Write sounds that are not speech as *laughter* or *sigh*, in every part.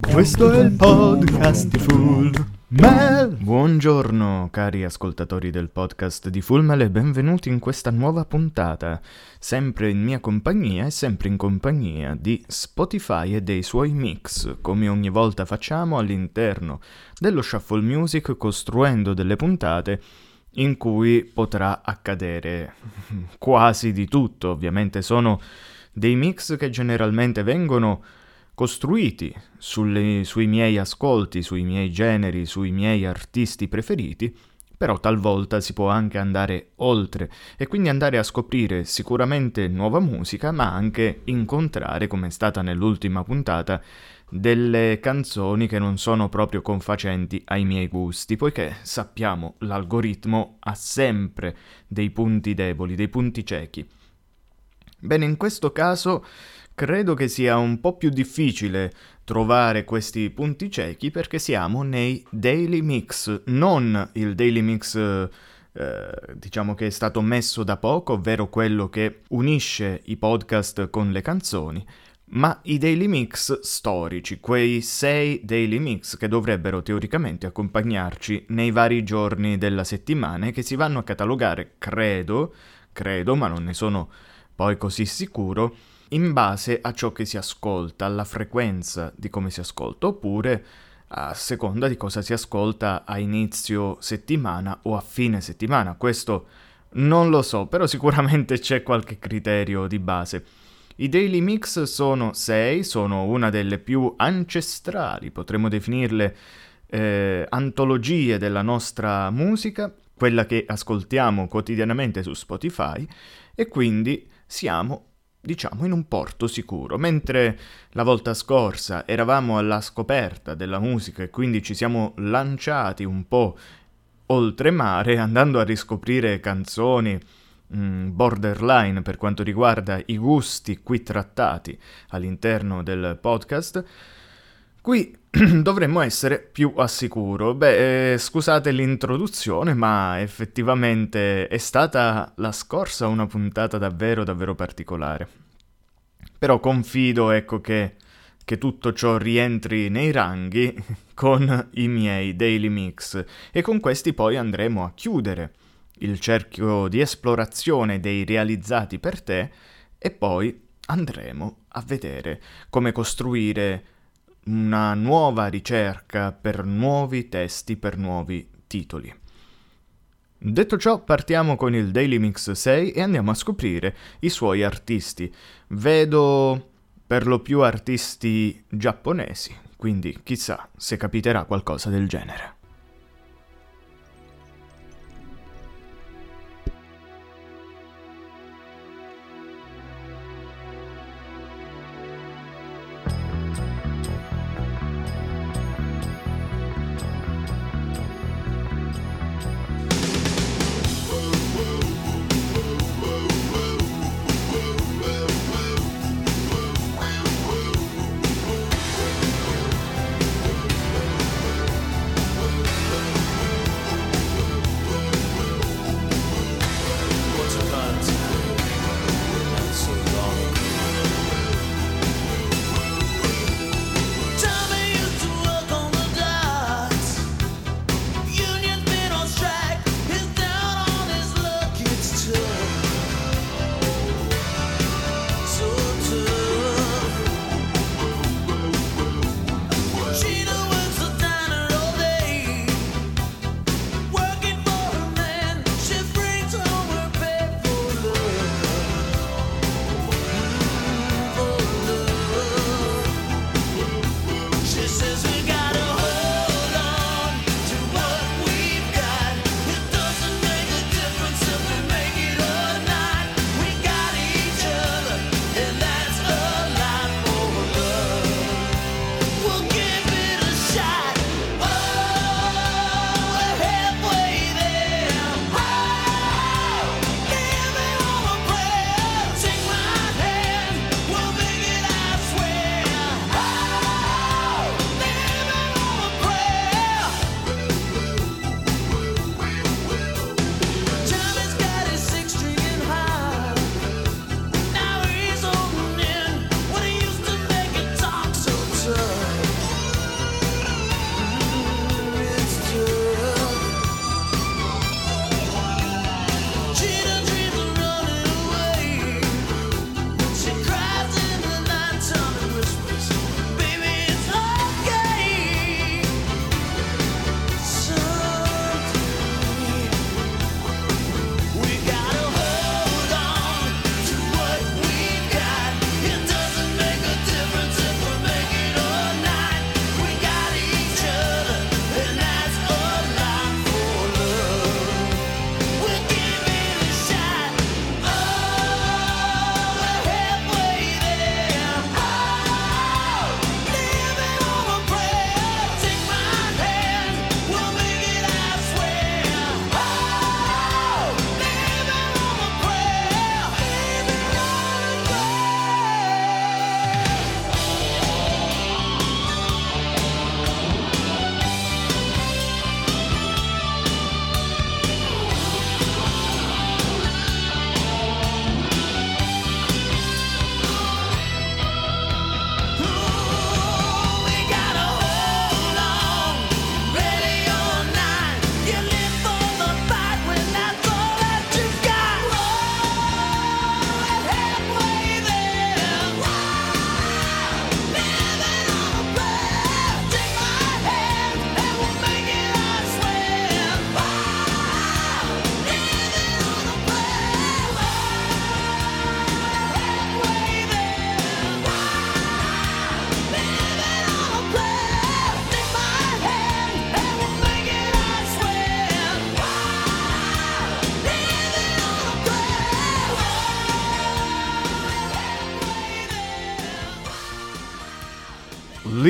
Questo è il podcast di Full Mel. Buongiorno cari ascoltatori del podcast di Full Mel e benvenuti in questa nuova puntata, sempre in mia compagnia e sempre in compagnia di Spotify e dei suoi mix, come ogni volta facciamo all'interno dello Shuffle Music costruendo delle puntate in cui potrà accadere quasi di tutto, ovviamente sono dei mix che generalmente vengono costruiti sulle, sui miei ascolti, sui miei generi, sui miei artisti preferiti, però talvolta si può anche andare oltre e quindi andare a scoprire sicuramente nuova musica, ma anche incontrare, come è stata nell'ultima puntata, delle canzoni che non sono proprio confacenti ai miei gusti, poiché sappiamo l'algoritmo ha sempre dei punti deboli, dei punti ciechi. Bene, in questo caso credo che sia un po' più difficile trovare questi punti ciechi perché siamo nei daily mix, non il daily mix eh, diciamo che è stato messo da poco, ovvero quello che unisce i podcast con le canzoni, ma i daily mix storici, quei sei daily mix che dovrebbero teoricamente accompagnarci nei vari giorni della settimana e che si vanno a catalogare, credo, credo, ma non ne sono poi così sicuro, in base a ciò che si ascolta, alla frequenza di come si ascolta, oppure a seconda di cosa si ascolta a inizio settimana o a fine settimana. Questo non lo so, però sicuramente c'è qualche criterio di base. I daily mix sono sei, sono una delle più ancestrali, potremmo definirle eh, antologie della nostra musica, quella che ascoltiamo quotidianamente su Spotify, e quindi siamo diciamo in un porto sicuro. Mentre la volta scorsa eravamo alla scoperta della musica e quindi ci siamo lanciati un po' oltremare andando a riscoprire canzoni mm, borderline per quanto riguarda i gusti qui trattati all'interno del podcast, qui *clears throat* dovremmo essere più a sicuro. Beh, eh, scusate l'introduzione, ma effettivamente è stata la scorsa una puntata davvero, davvero particolare. Però confido, ecco, che, che tutto ciò rientri nei ranghi *laughs* con i miei daily mix e con questi poi andremo a chiudere il cerchio di esplorazione dei realizzati per te e poi andremo a vedere come costruire una nuova ricerca per nuovi testi, per nuovi titoli. Detto ciò, partiamo con il Daily Mix 6 e andiamo a scoprire i suoi artisti. Vedo per lo più artisti giapponesi, quindi chissà se capiterà qualcosa del genere.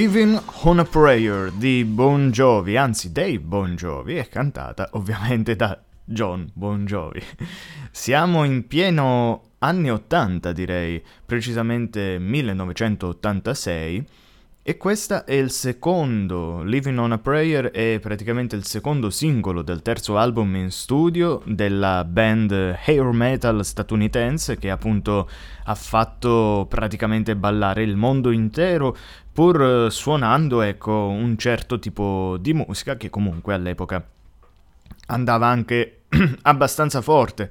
Living on a Prayer di Bon Jovi, anzi dei Bon Jovi, è cantata ovviamente da John Bon Jovi. Siamo in pieno anni 80 direi, precisamente 1986 e questo è il secondo, Living on a Prayer è praticamente il secondo singolo del terzo album in studio della band hair metal statunitense che appunto ha fatto praticamente ballare il mondo intero pur suonando ecco un certo tipo di musica che comunque all'epoca andava anche *clears throat* abbastanza forte.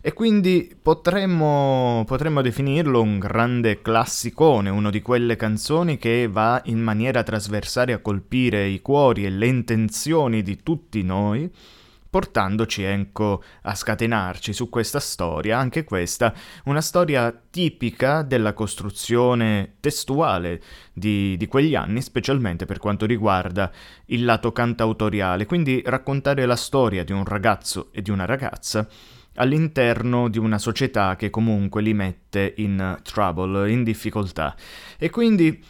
E quindi potremmo, potremmo definirlo un grande classicone, una di quelle canzoni che va in maniera trasversale a colpire i cuori e le intenzioni di tutti noi, portandoci ecco a scatenarci su questa storia, anche questa una storia tipica della costruzione testuale di, di, quegli anni, specialmente per quanto riguarda il lato cantautoriale, quindi raccontare la storia di un ragazzo e di una ragazza all'interno di una società che comunque li mette in trouble, in difficoltà. E quindi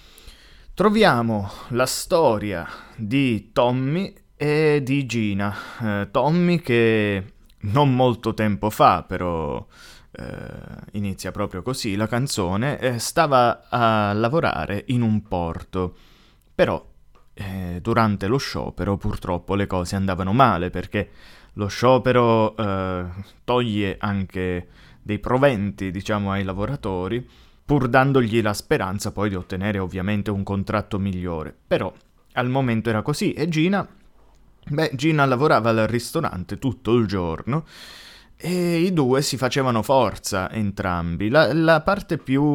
troviamo la storia di Tommy e di Gina. Eh, Tommy che non molto tempo fa, però eh, inizia proprio così la canzone, eh, stava a lavorare in un porto, però eh, durante lo sciopero purtroppo le cose andavano male perché lo sciopero eh, toglie anche dei proventi, diciamo, ai lavoratori, pur dandogli la speranza poi di ottenere ovviamente un contratto migliore. Però al momento era così e Gina, beh, Gina lavorava al ristorante tutto il giorno e i due si facevano forza entrambi. La, la parte più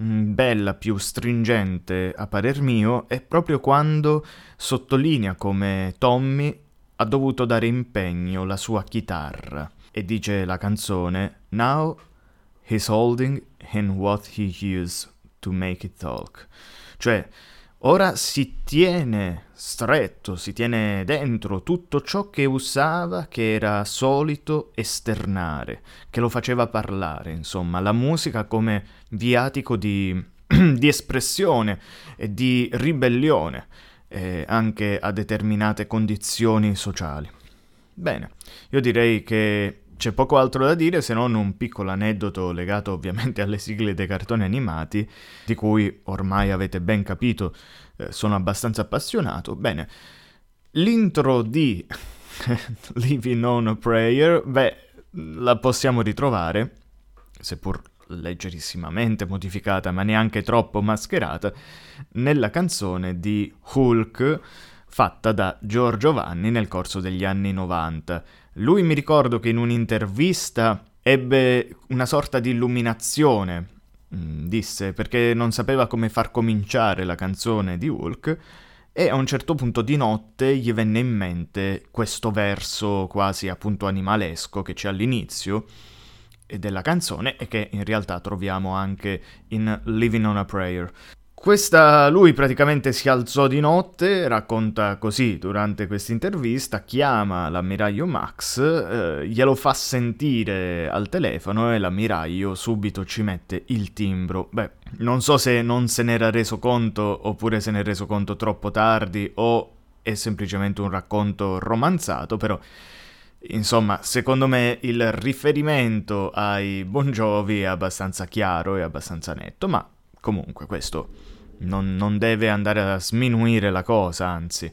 mm, bella, più stringente a parer mio è proprio quando sottolinea come Tommy ha dovuto dare impegno la sua chitarra e dice la canzone Now he's holding in what he used to make it talk. Cioè, ora si tiene stretto, si tiene dentro tutto ciò che usava, che era solito esternare, che lo faceva parlare, insomma, la musica come viatico di, *clears throat* di espressione e di ribellione eh, anche a determinate condizioni sociali. Bene, io direi che c'è poco altro da dire se non un piccolo aneddoto legato ovviamente *laughs* alle sigle dei cartoni animati, di cui ormai avete ben capito eh, sono abbastanza appassionato. Bene, l'intro di Living on a Prayer, beh, la possiamo ritrovare, seppur leggerissimamente modificata, ma neanche troppo mascherata, nella canzone di Hulk fatta da Giorgio Vanni nel corso degli anni 90. Lui mi ricordo che in un'intervista ebbe una sorta di illuminazione, mm, disse, perché non sapeva come far cominciare la canzone di Hulk, e a un certo punto di notte gli venne in mente questo verso quasi appunto animalesco che c'è all'inizio, della canzone e che in realtà troviamo anche in Living on a Prayer. Questa, lui praticamente si alzò di notte, racconta così durante questa intervista, chiama l'ammiraglio Max, eh, glielo fa sentire al telefono e l'ammiraglio subito ci mette il timbro. Beh, non so se non se n'era reso conto oppure se ne è reso conto troppo tardi o è semplicemente un racconto romanzato, però Insomma, secondo me il riferimento ai Bon Jovi è abbastanza chiaro e abbastanza netto, ma comunque questo non, non deve andare a sminuire la cosa, anzi.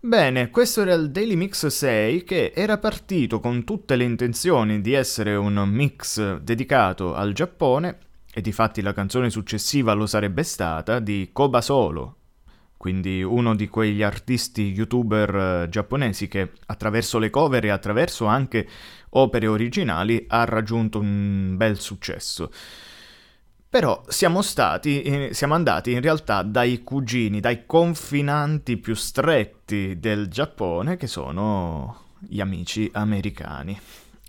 Bene, questo era il Daily Mix 6 che era partito con tutte le intenzioni di essere un mix dedicato al Giappone e di fatti la canzone successiva lo sarebbe stata di Koba Solo, quindi uno di quegli artisti youtuber eh, giapponesi che attraverso le cover e attraverso anche opere originali ha raggiunto un bel successo. Però siamo stati, eh, siamo andati in realtà dai cugini, dai confinanti più stretti del Giappone, che sono gli amici americani.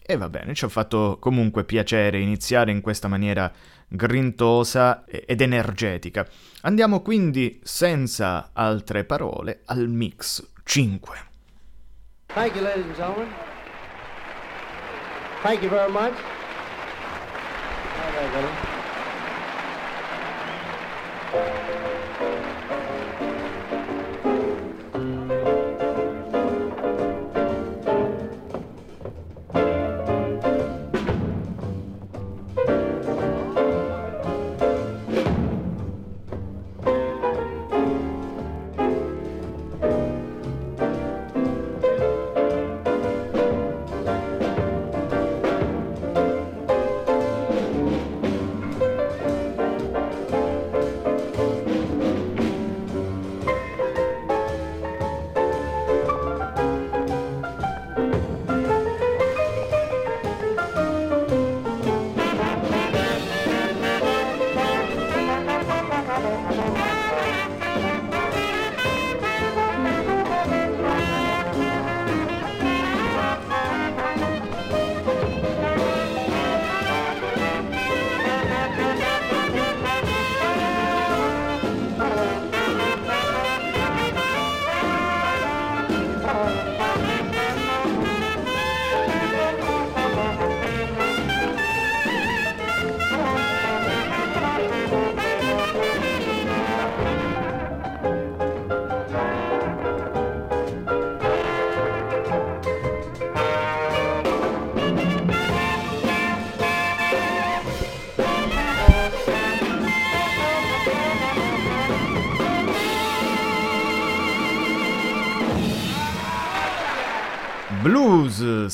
E va bene, ci ha fatto comunque piacere iniziare in questa maniera grintosa ed energetica. Andiamo quindi senza altre parole al mix 5. Thank you, ladies and gentlemen. Thank you very much.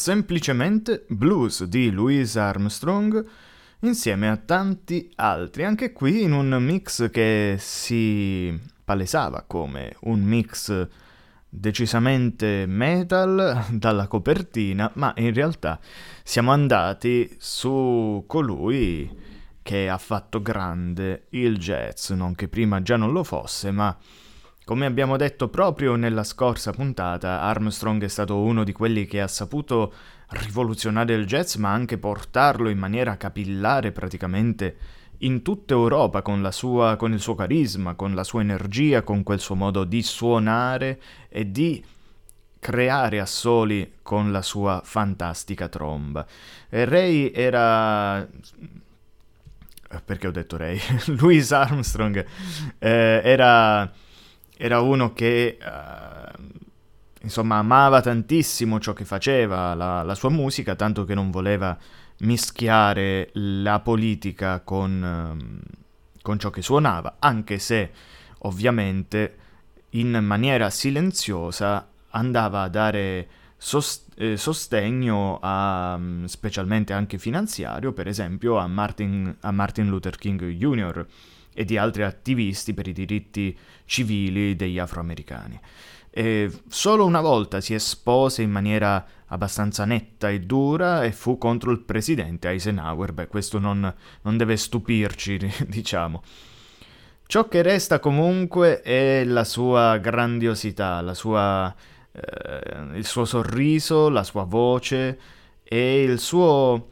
Semplicemente blues di Louis Armstrong insieme a tanti altri, anche qui in un mix che si palesava come un mix decisamente metal *laughs* dalla copertina, ma in realtà siamo andati su colui che ha fatto grande il jazz, non che prima già non lo fosse, ma come abbiamo detto proprio nella scorsa puntata, Armstrong è stato uno di quelli che ha saputo rivoluzionare il jazz, ma anche portarlo in maniera capillare praticamente in tutta Europa con, sua, con il suo carisma, con la sua energia, con quel suo modo di suonare e di creare assoli con la sua fantastica tromba. E Ray era perché ho detto Ray? *laughs* Louis Armstrong eh, era era uno che uh, insomma amava tantissimo ciò che faceva, la, la, sua musica, tanto che non voleva mischiare la politica con, uh, con ciò che suonava, anche se ovviamente in maniera silenziosa andava a dare sost- eh, sostegno a, mm, specialmente anche finanziario, per esempio a Martin, a Martin Luther King Jr., e di altri attivisti per i diritti civili degli afroamericani. E solo una volta si espose in maniera abbastanza netta e dura e fu contro il presidente Eisenhower. Beh, questo non, non deve stupirci, *laughs* diciamo. Ciò che resta comunque è la sua grandiosità, la sua, eh, il suo sorriso, la sua voce e il suo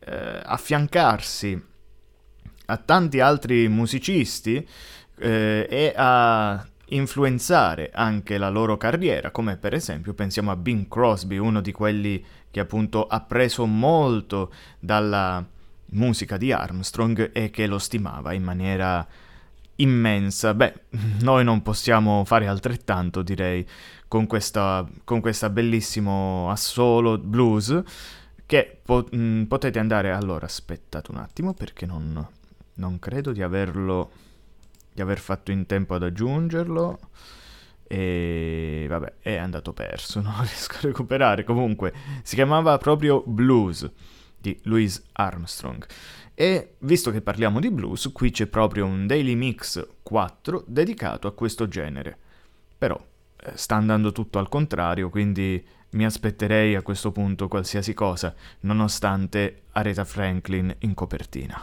eh, affiancarsi a tanti altri musicisti eh, e a influenzare anche la loro carriera, come per esempio pensiamo a Bing Crosby, uno di quelli che appunto ha preso molto dalla musica di Armstrong e che lo stimava in maniera immensa. Beh, *laughs* noi non possiamo fare altrettanto, direi, con questa, con questa bellissimo assolo blues che po- mh, potete andare... Allora, aspettate un attimo perché non non credo di averlo di aver fatto in tempo ad aggiungerlo. E vabbè è andato perso *laughs* non riesco a recuperare. Comunque si chiamava proprio Blues di Louis Armstrong. E visto che parliamo di blues qui c'è proprio un Daily Mix 4 dedicato a questo genere. Però eh, sta andando tutto al contrario quindi mi aspetterei a questo punto qualsiasi cosa nonostante Aretha Franklin in copertina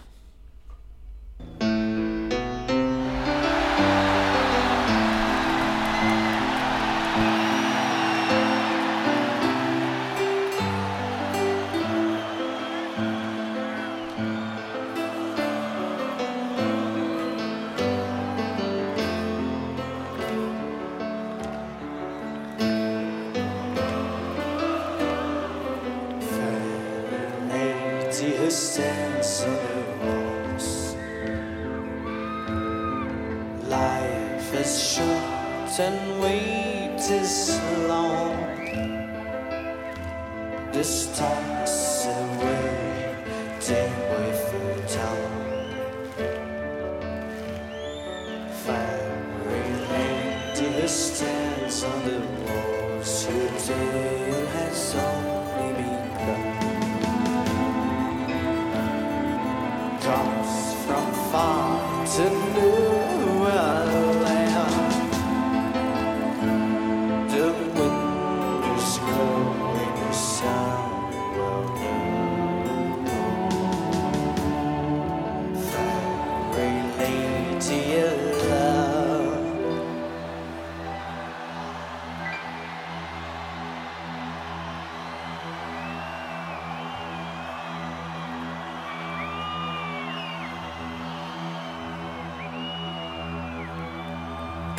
Thank you.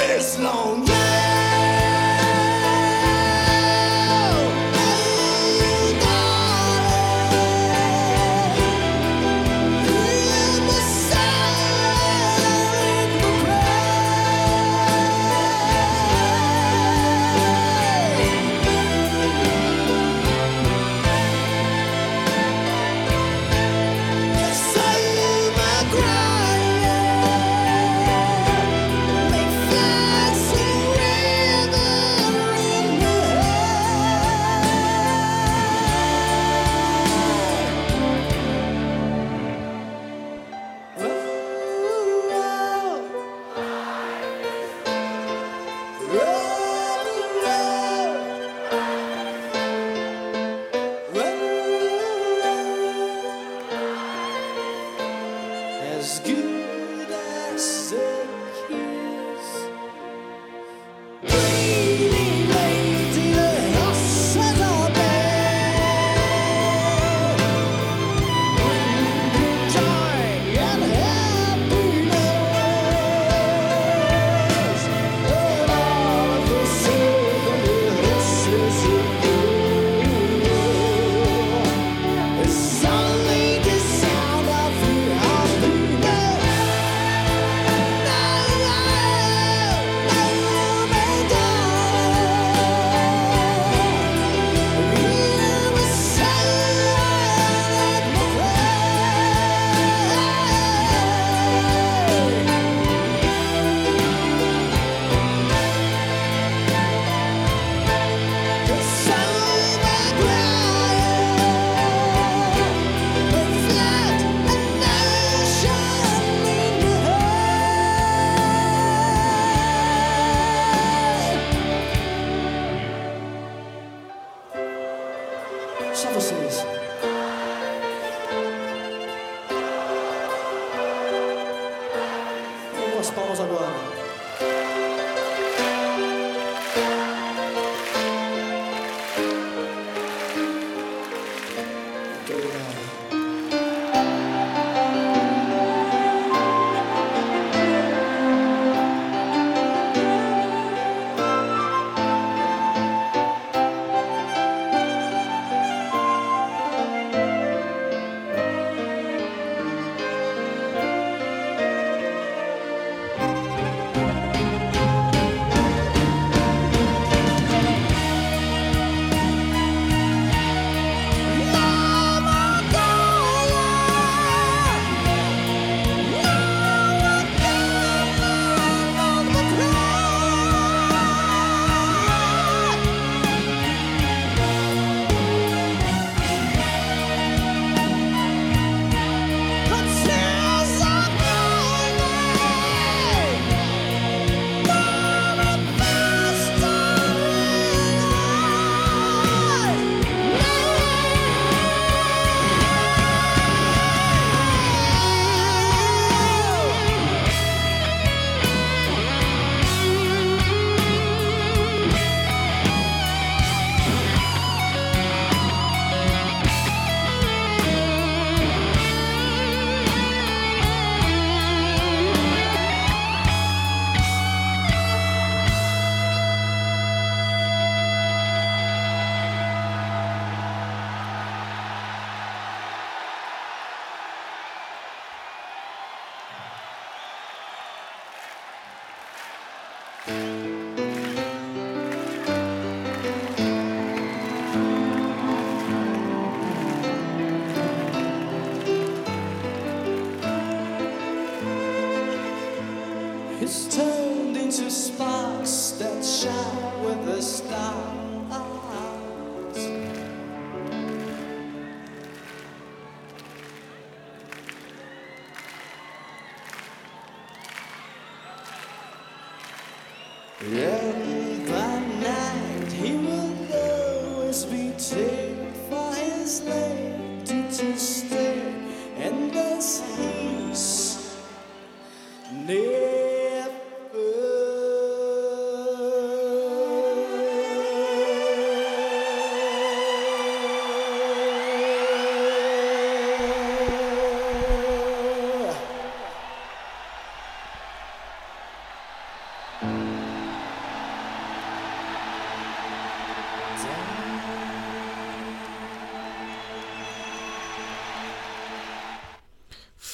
This long.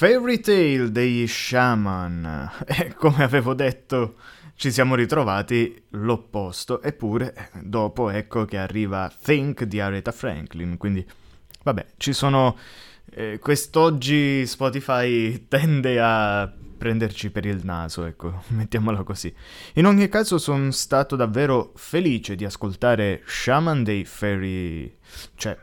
Fairy Tale degli Shaman. *laughs* E come avevo detto, ci siamo ritrovati l'opposto. Eppure, dopo ecco che arriva Think di Aretha Franklin. Quindi, vabbè, ci sono. Eh, quest'oggi Spotify tende a prenderci per il naso, ecco, *laughs* mettiamola così. In ogni caso sono stato davvero felice di ascoltare Shaman dei Fairy... cioè...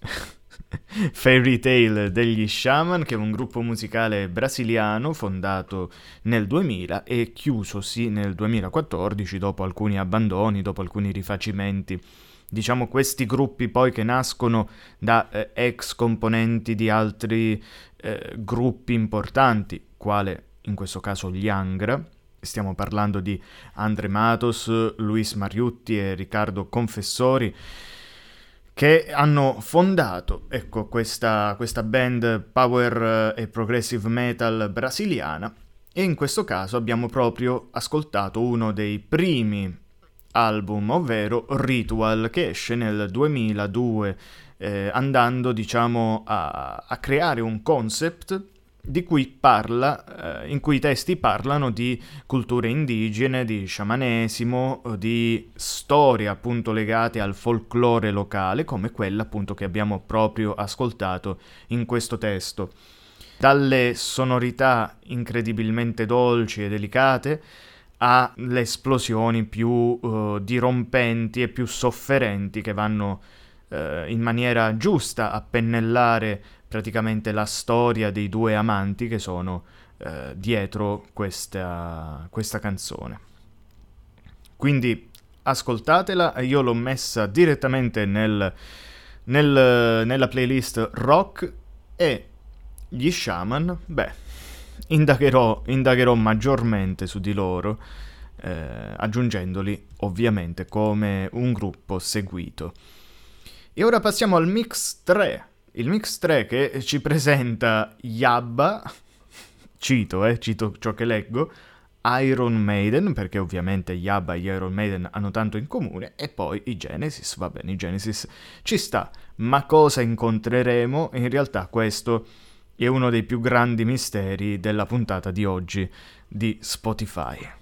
*laughs* *laughs* Fairy Tale degli Shaman, che è un gruppo musicale brasiliano fondato nel 2000 e chiusosi nel 2014 dopo alcuni abbandoni, dopo alcuni rifacimenti. Diciamo questi gruppi poi che nascono da eh, ex componenti di altri eh, gruppi importanti, quale in questo caso gli Angra, stiamo parlando di Andre Matos, Luis Mariutti e Riccardo Confessori, che hanno fondato ecco, questa, questa band power e progressive metal brasiliana. E in questo caso abbiamo proprio ascoltato uno dei primi album, ovvero Ritual, che esce nel 2002, eh, andando diciamo a, a creare un concept di cui parla, eh, in cui i testi parlano di culture indigene, di sciamanesimo, di storie appunto legate al folklore locale, come quella appunto che abbiamo proprio ascoltato in questo testo. Dalle sonorità incredibilmente dolci e delicate alle esplosioni più uh, dirompenti e più sofferenti che vanno uh, in maniera giusta a pennellare praticamente la storia dei due amanti che sono eh, dietro questa, questa canzone. Quindi ascoltatela, io l'ho messa direttamente nel, nel, nella playlist rock e gli shaman, beh, indagherò, indagherò maggiormente su di loro, eh, aggiungendoli ovviamente come un gruppo seguito. E ora passiamo al mix 3 il mix 3 che ci presenta Yabba, cito, eh, cito ciò che leggo, Iron Maiden, perché ovviamente Yabba e gli Iron Maiden hanno tanto in comune, e poi i Genesis, va bene, i Genesis ci sta, ma cosa incontreremo? In realtà questo è uno dei più grandi misteri della puntata di oggi di Spotify.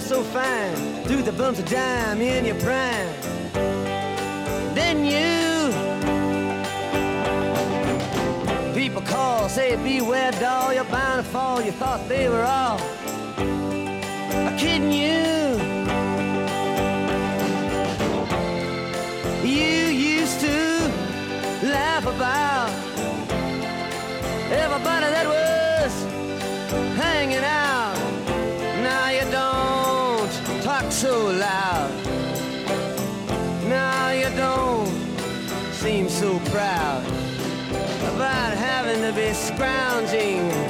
So fine, threw the bumps of dime in your prime. Then you, people call, say beware doll, you're bound to fall. You thought they were all kidding you. You used to laugh about everybody that was be scrounging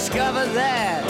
Discover that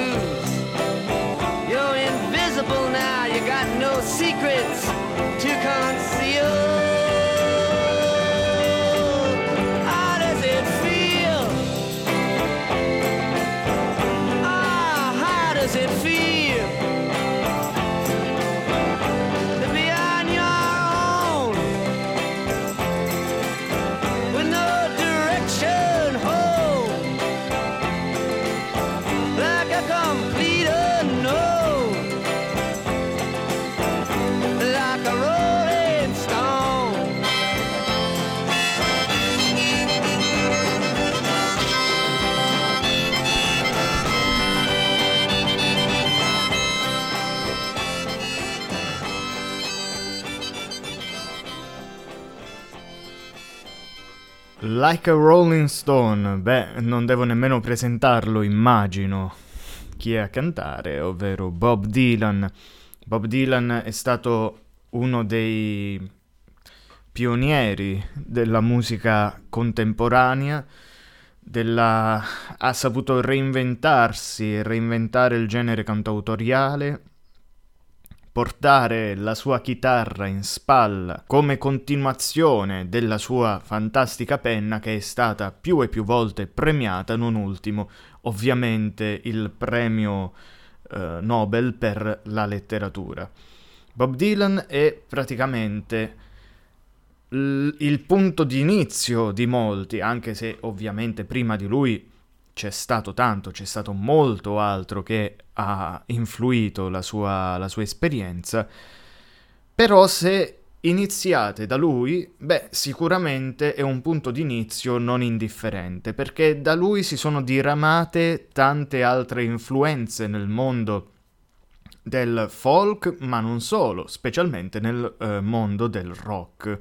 Like a Rolling Stone, beh, non devo nemmeno presentarlo, immagino chi è a cantare, ovvero Bob Dylan. Bob Dylan è stato uno dei pionieri della musica contemporanea, della... ha saputo reinventarsi e reinventare il genere cantautoriale, portare la sua chitarra in spalla come continuazione della sua fantastica penna che è stata più e più volte premiata, non ultimo ovviamente il premio eh, Nobel per la letteratura. Bob Dylan è praticamente l- il punto di inizio di molti, anche se ovviamente prima di lui c'è stato tanto, c'è stato molto altro che ha influito la sua, la sua esperienza, però se iniziate da lui, beh, sicuramente è un punto di inizio non indifferente, perché da lui si sono diramate tante altre influenze nel mondo del folk, ma non solo, specialmente nel eh, mondo del rock.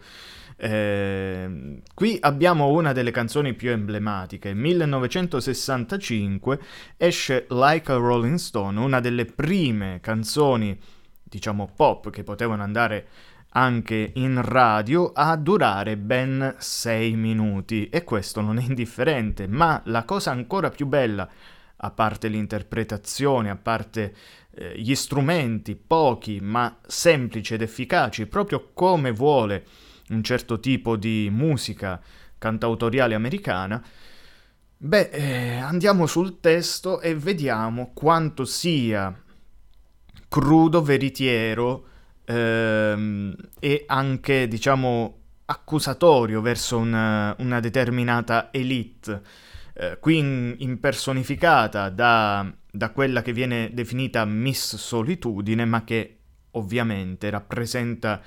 Eh, qui abbiamo una delle canzoni più emblematiche. 1965 esce Like a Rolling Stone, una delle prime canzoni, diciamo pop, che potevano andare anche in radio a durare ben 6 minuti e questo non è indifferente, ma la cosa ancora più bella, a parte l'interpretazione, a parte eh, gli strumenti pochi ma semplici ed efficaci, proprio come vuole un certo tipo di musica cantautoriale americana, beh, eh, andiamo sul testo e vediamo quanto sia crudo, veritiero ehm, e anche, diciamo, accusatorio verso una, una determinata elite, eh, qui in, impersonificata da, da quella che viene definita Miss Solitudine, ma che ovviamente rappresenta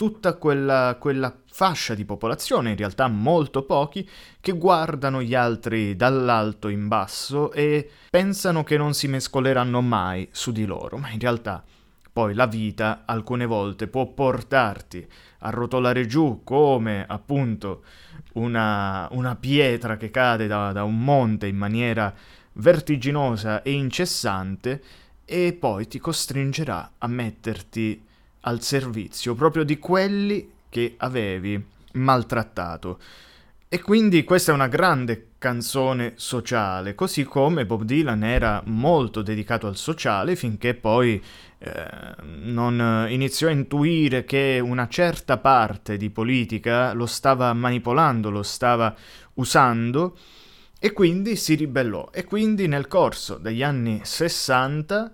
tutta quella, quella, fascia di popolazione, in realtà molto pochi, che guardano gli altri dall'alto in basso e pensano che non si mescoleranno mai su di loro, ma in realtà poi la vita alcune volte può portarti a rotolare giù come appunto una, una pietra che cade da, da un monte in maniera vertiginosa e incessante e poi ti costringerà a metterti al servizio proprio di quelli che avevi maltrattato. E quindi questa è una grande canzone sociale, così come Bob Dylan era molto dedicato al sociale finché poi eh, non iniziò a intuire che una certa parte di politica lo stava manipolando, lo stava usando e quindi si ribellò e quindi nel corso degli anni 60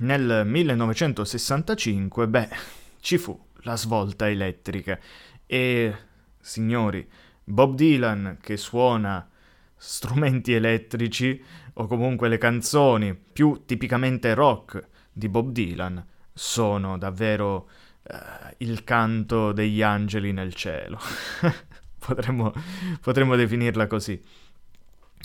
nel 1965, beh, ci fu la svolta elettrica e, signori, Bob Dylan che suona strumenti elettrici o comunque le canzoni più tipicamente rock di Bob Dylan sono davvero uh, il canto degli angeli nel cielo. *laughs* potremmo, potremmo definirla così.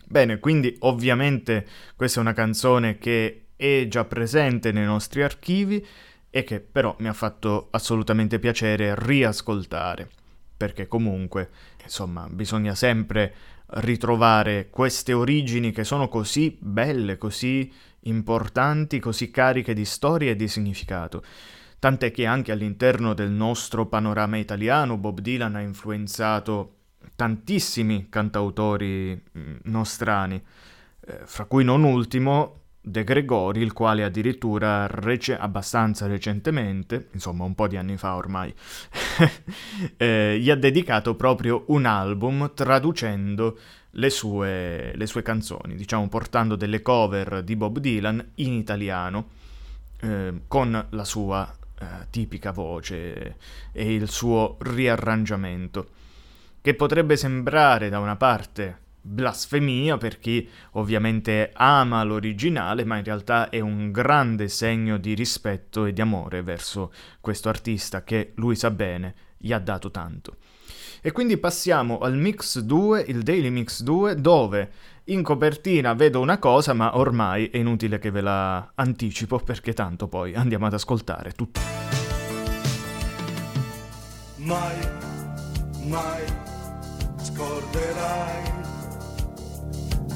Bene, quindi ovviamente questa è una canzone che è già presente nei nostri archivi e che però mi ha fatto assolutamente piacere riascoltare, perché comunque, insomma, bisogna sempre ritrovare queste origini che sono così belle, così importanti, così cariche di storia e di significato. Tant'è che anche all'interno del nostro panorama italiano Bob Dylan ha influenzato tantissimi cantautori mm, nostrani, eh, fra cui non ultimo De Gregori, il quale addirittura rece- abbastanza recentemente, insomma un po' di anni fa ormai, *laughs* eh, gli ha dedicato proprio un album traducendo le sue, le sue, canzoni, diciamo portando delle cover di Bob Dylan in italiano eh, con la sua eh, tipica voce e il suo riarrangiamento, che potrebbe sembrare da una parte blasfemia per chi ovviamente ama l'originale, ma in realtà è un grande segno di rispetto e di amore verso questo artista che lui sa bene gli ha dato tanto. E quindi passiamo al Mix 2, il Daily Mix 2, dove in copertina vedo una cosa, ma ormai è inutile che ve la anticipo perché tanto poi andiamo ad ascoltare tutto. Mai, mai scorderai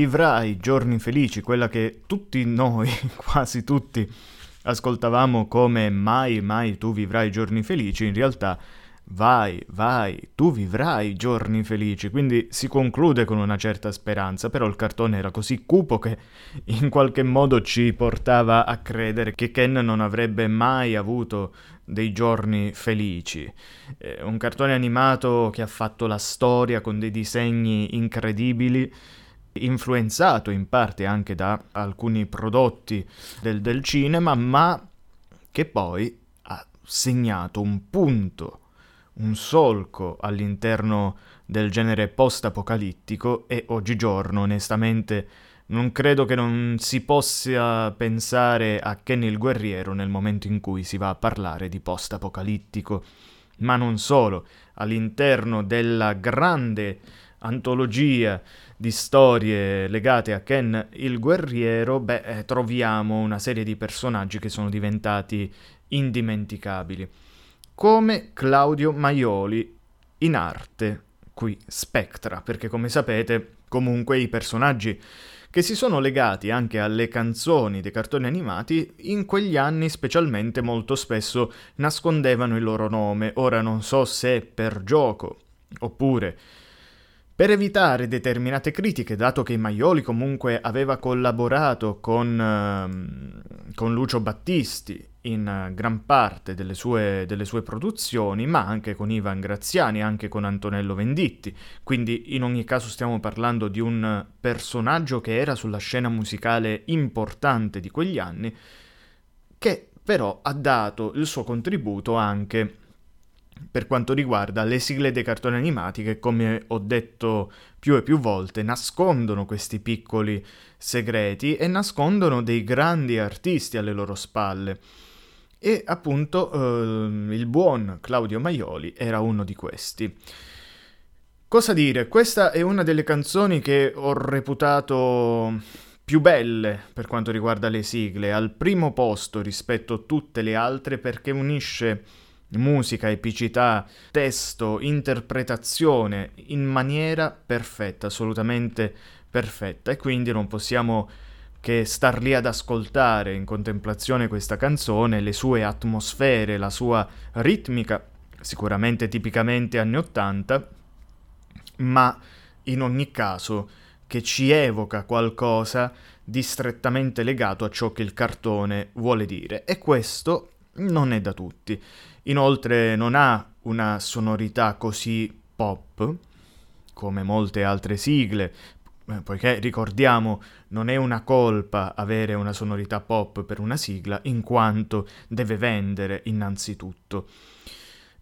Vivrai giorni felici, quella che tutti noi, *laughs* quasi tutti, ascoltavamo come mai, mai tu vivrai giorni felici, in realtà vai, vai, tu vivrai giorni felici, quindi si conclude con una certa speranza, però il cartone era così cupo che in qualche modo ci portava a credere che Ken non avrebbe mai avuto dei giorni felici. Eh, un cartone animato che ha fatto la storia con dei disegni incredibili, influenzato in parte anche da alcuni prodotti del, del cinema, ma che poi ha segnato un punto, un solco all'interno del genere post-apocalittico e oggigiorno. Onestamente non credo che non si possa pensare a Kenny il guerriero nel momento in cui si va a parlare di post-apocalittico, ma non solo, all'interno della grande antologia di storie legate a Ken il guerriero, beh, eh, troviamo una serie di personaggi che sono diventati indimenticabili, come Claudio Maioli in arte, qui Spectra, perché come sapete comunque i personaggi che si sono legati anche alle canzoni dei cartoni animati, in quegli anni specialmente molto spesso nascondevano il loro nome. Ora non so se per gioco oppure per evitare determinate critiche, dato che Maioli comunque aveva collaborato con, uh, con Lucio Battisti in gran parte delle sue, delle sue, produzioni, ma anche con Ivan Graziani, anche con Antonello Venditti, quindi in ogni caso stiamo parlando di un personaggio che era sulla scena musicale importante di quegli anni, che però ha dato il suo contributo anche per quanto riguarda le sigle dei cartoni animati che, come ho detto più e più volte, nascondono questi piccoli segreti e nascondono dei grandi artisti alle loro spalle. E appunto eh, il buon Claudio Maioli era uno di questi. Cosa dire? Questa è una delle canzoni che ho reputato più belle per quanto riguarda le sigle, al primo posto rispetto a tutte le altre perché unisce musica, epicità, testo, interpretazione in maniera perfetta, assolutamente perfetta e quindi non possiamo che star lì ad ascoltare in contemplazione questa canzone, le sue atmosfere, la sua ritmica, sicuramente tipicamente anni 80, ma in ogni caso che ci evoca qualcosa di strettamente legato a ciò che il cartone vuole dire e questo non è da tutti. Inoltre non ha una sonorità così pop come molte altre sigle, poiché ricordiamo non è una colpa avere una sonorità pop per una sigla, in quanto deve vendere innanzitutto.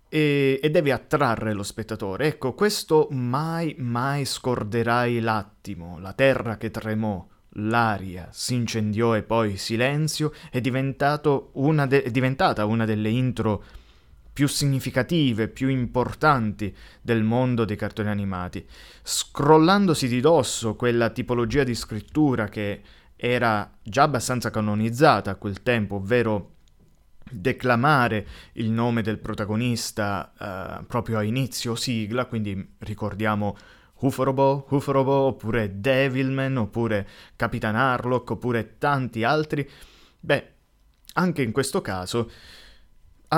E, e, deve attrarre lo spettatore. Ecco, questo mai, mai scorderai l'attimo, la terra che tremò, l'aria si incendiò e poi silenzio, è, de- è diventata una delle intro più significative, più importanti del mondo dei cartoni animati, scrollandosi di dosso quella tipologia di scrittura che era già abbastanza canonizzata a quel tempo, ovvero declamare il nome del protagonista uh, proprio a inizio sigla, quindi ricordiamo Uforobo, Uforobo, oppure Devilman, oppure Capitan Harlock, oppure tanti altri, beh, anche in questo caso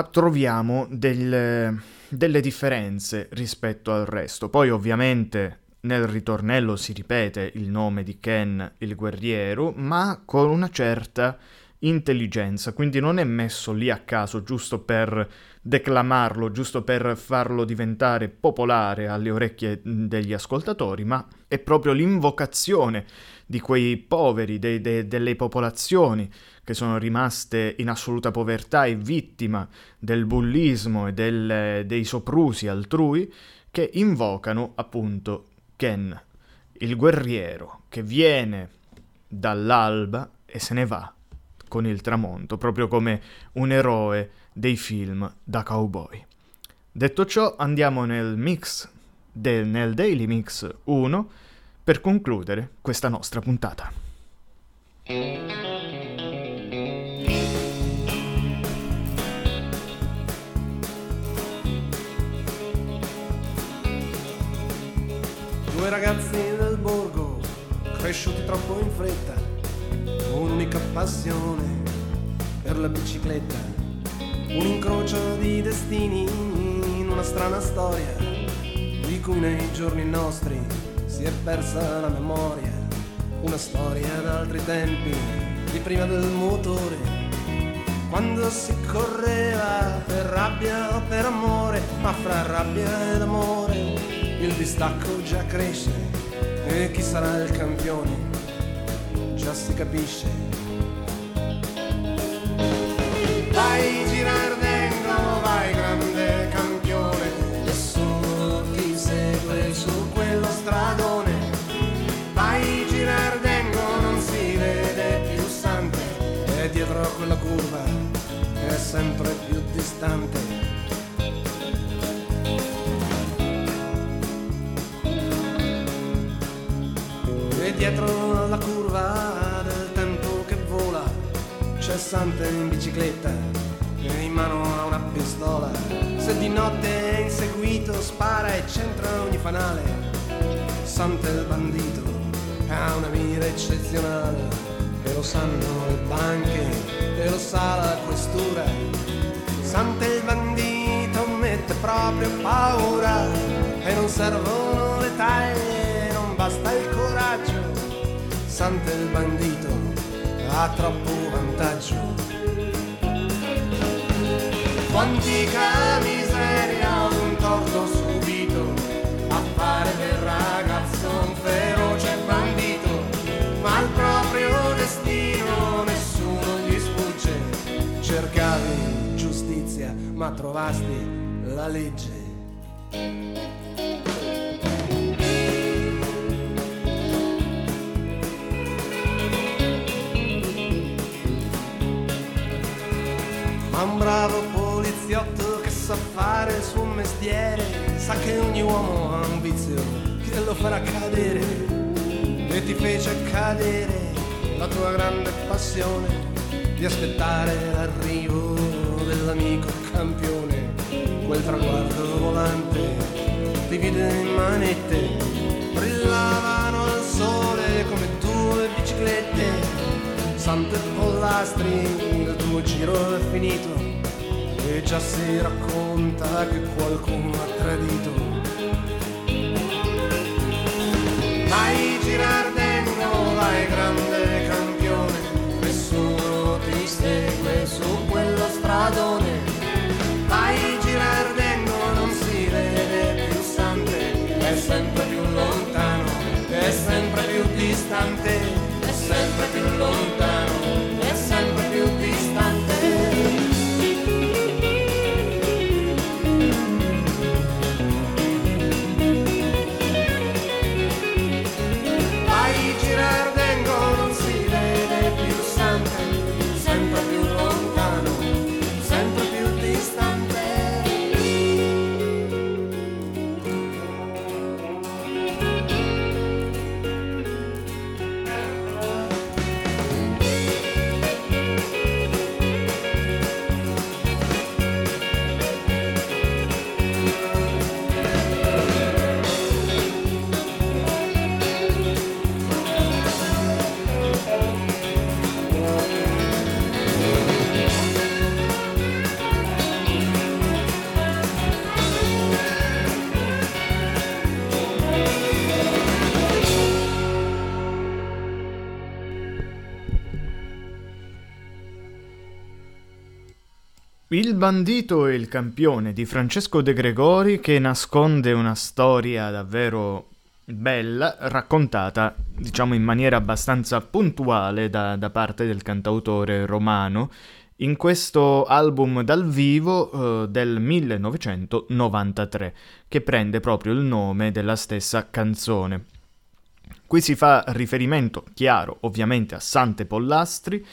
troviamo del, delle differenze rispetto al resto. Poi ovviamente nel ritornello si ripete il nome di Ken il guerriero, ma con una certa intelligenza, quindi non è messo lì a caso giusto per declamarlo, giusto per farlo diventare popolare alle orecchie degli ascoltatori, ma è proprio l'invocazione di quei poveri, dei, de, delle popolazioni che sono rimaste in assoluta povertà e vittima del bullismo e del, dei soprusi altrui, che invocano appunto Ken, il guerriero che viene dall'alba e se ne va con il tramonto, proprio come un eroe dei film da cowboy. Detto ciò, andiamo nel mix, del, nel Daily Mix 1, per concludere questa nostra puntata. Due ragazzi del borgo, cresciuti troppo in fretta, un'unica passione per la bicicletta, un incrocio di destini in una strana storia, di cui nei giorni nostri si è persa la memoria, una storia d'altri tempi, di prima del motore. Quando si correva per rabbia o per amore, ma fra rabbia ed amore il distacco già cresce e chi sarà il campione già si capisce. Vai Girardengo, vai grande campione, nessuno ti segue su quello stradone. Vai Girardengo, non si vede più sante, e dietro quella curva è sempre più distante. E dietro la curva c'è Sante in bicicletta in mano ha una pistola. Se di notte è inseguito spara e centra ogni fanale. Sante il bandito ha una mira eccezionale e lo sanno le banche e lo sa la questura. Sante il bandito mette proprio paura e non servono le taglie, non basta il coraggio. Sante il bandito ha troppo vantaggio. Quantica miseria, un torto subito a fare del ragazzo un feroce bandito, ma al proprio destino nessuno gli sfugge. Cercavi giustizia, ma trovasti la legge. Ma un bravo poliziotto che sa fare il suo mestiere sa che ogni uomo ha un vizio che lo farà cadere. E ti fece cadere la tua grande passione di aspettare l'arrivo dell'amico campione. Quel traguardo volante ti vide in manette brillavano al sole come due biciclette Sante pollastri, il tuo giro è finito e già si racconta che qualcuno ha tradito. Vai Girardengo, vai grande campione, nessuno ti segue su quello stradone. Vai Girardengo, non si vede più Sante, è sempre più lontano, è sempre più distante, è sempre più lontano, Il bandito e il campione di Francesco De Gregori che nasconde una storia davvero bella, raccontata diciamo in maniera abbastanza puntuale da, da parte del cantautore romano in questo album dal vivo eh, del 1993 che prende proprio il nome della stessa canzone. Qui si fa riferimento chiaro ovviamente a Sante Pollastri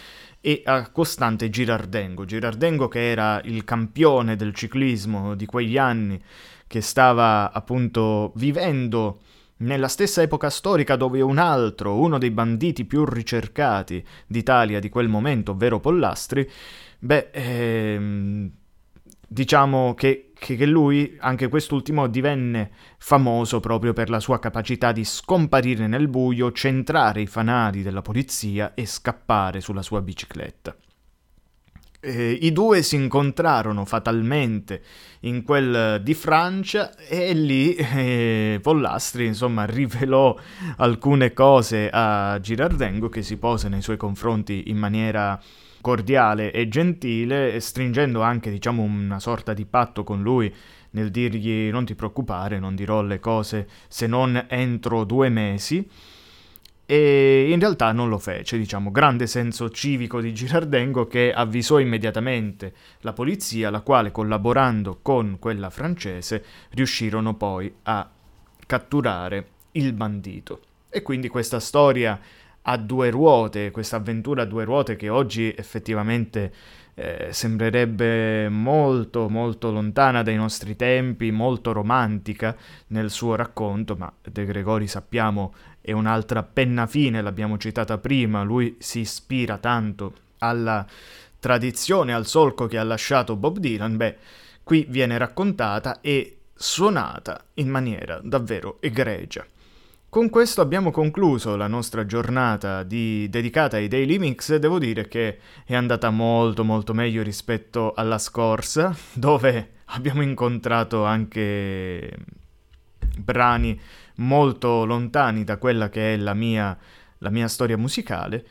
e a Costante Girardengo. Girardengo che era il campione del ciclismo di quegli anni, che stava appunto vivendo nella stessa epoca storica dove un altro, uno dei banditi più ricercati d'Italia di quel momento, ovvero Pollastri, beh, ehm, diciamo che, che, lui, anche quest'ultimo, divenne famoso proprio per la sua capacità di scomparire nel buio, centrare i fanali della polizia e scappare sulla sua bicicletta. Eh, I due si incontrarono fatalmente in quel di Francia e lì eh, Pollastri insomma rivelò alcune cose a Girardengo che si pose nei suoi confronti in maniera cordiale e gentile, stringendo anche, diciamo, una sorta di patto con lui nel dirgli non ti preoccupare, non dirò le cose se non entro due mesi. E in realtà non lo fece, diciamo, grande senso civico di Girardengo che avvisò immediatamente la polizia, la quale collaborando con quella francese riuscirono poi a catturare il bandito. E quindi questa storia a due ruote, questa avventura a due ruote che oggi effettivamente eh, sembrerebbe molto molto lontana dai nostri tempi, molto romantica nel suo racconto, ma De Gregori sappiamo è un'altra penna fine, l'abbiamo citata prima, lui si ispira tanto alla tradizione, al solco che ha lasciato Bob Dylan, beh, qui viene raccontata e suonata in maniera davvero egregia. Con questo abbiamo concluso la nostra giornata di... dedicata ai Daily Mix. Devo dire che è andata molto molto meglio rispetto alla scorsa, dove abbiamo incontrato anche brani molto lontani da quella che è la mia, la mia storia musicale.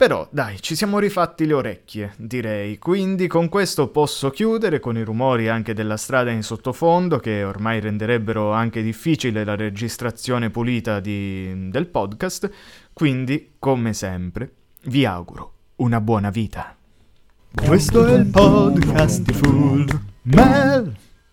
Però dai, ci siamo rifatti le orecchie, direi. Quindi con questo posso chiudere con i rumori anche della strada in sottofondo che ormai renderebbero anche difficile la registrazione pulita di, del podcast. Quindi, come sempre, vi auguro una buona vita. Questo è il podcast di Full Mel.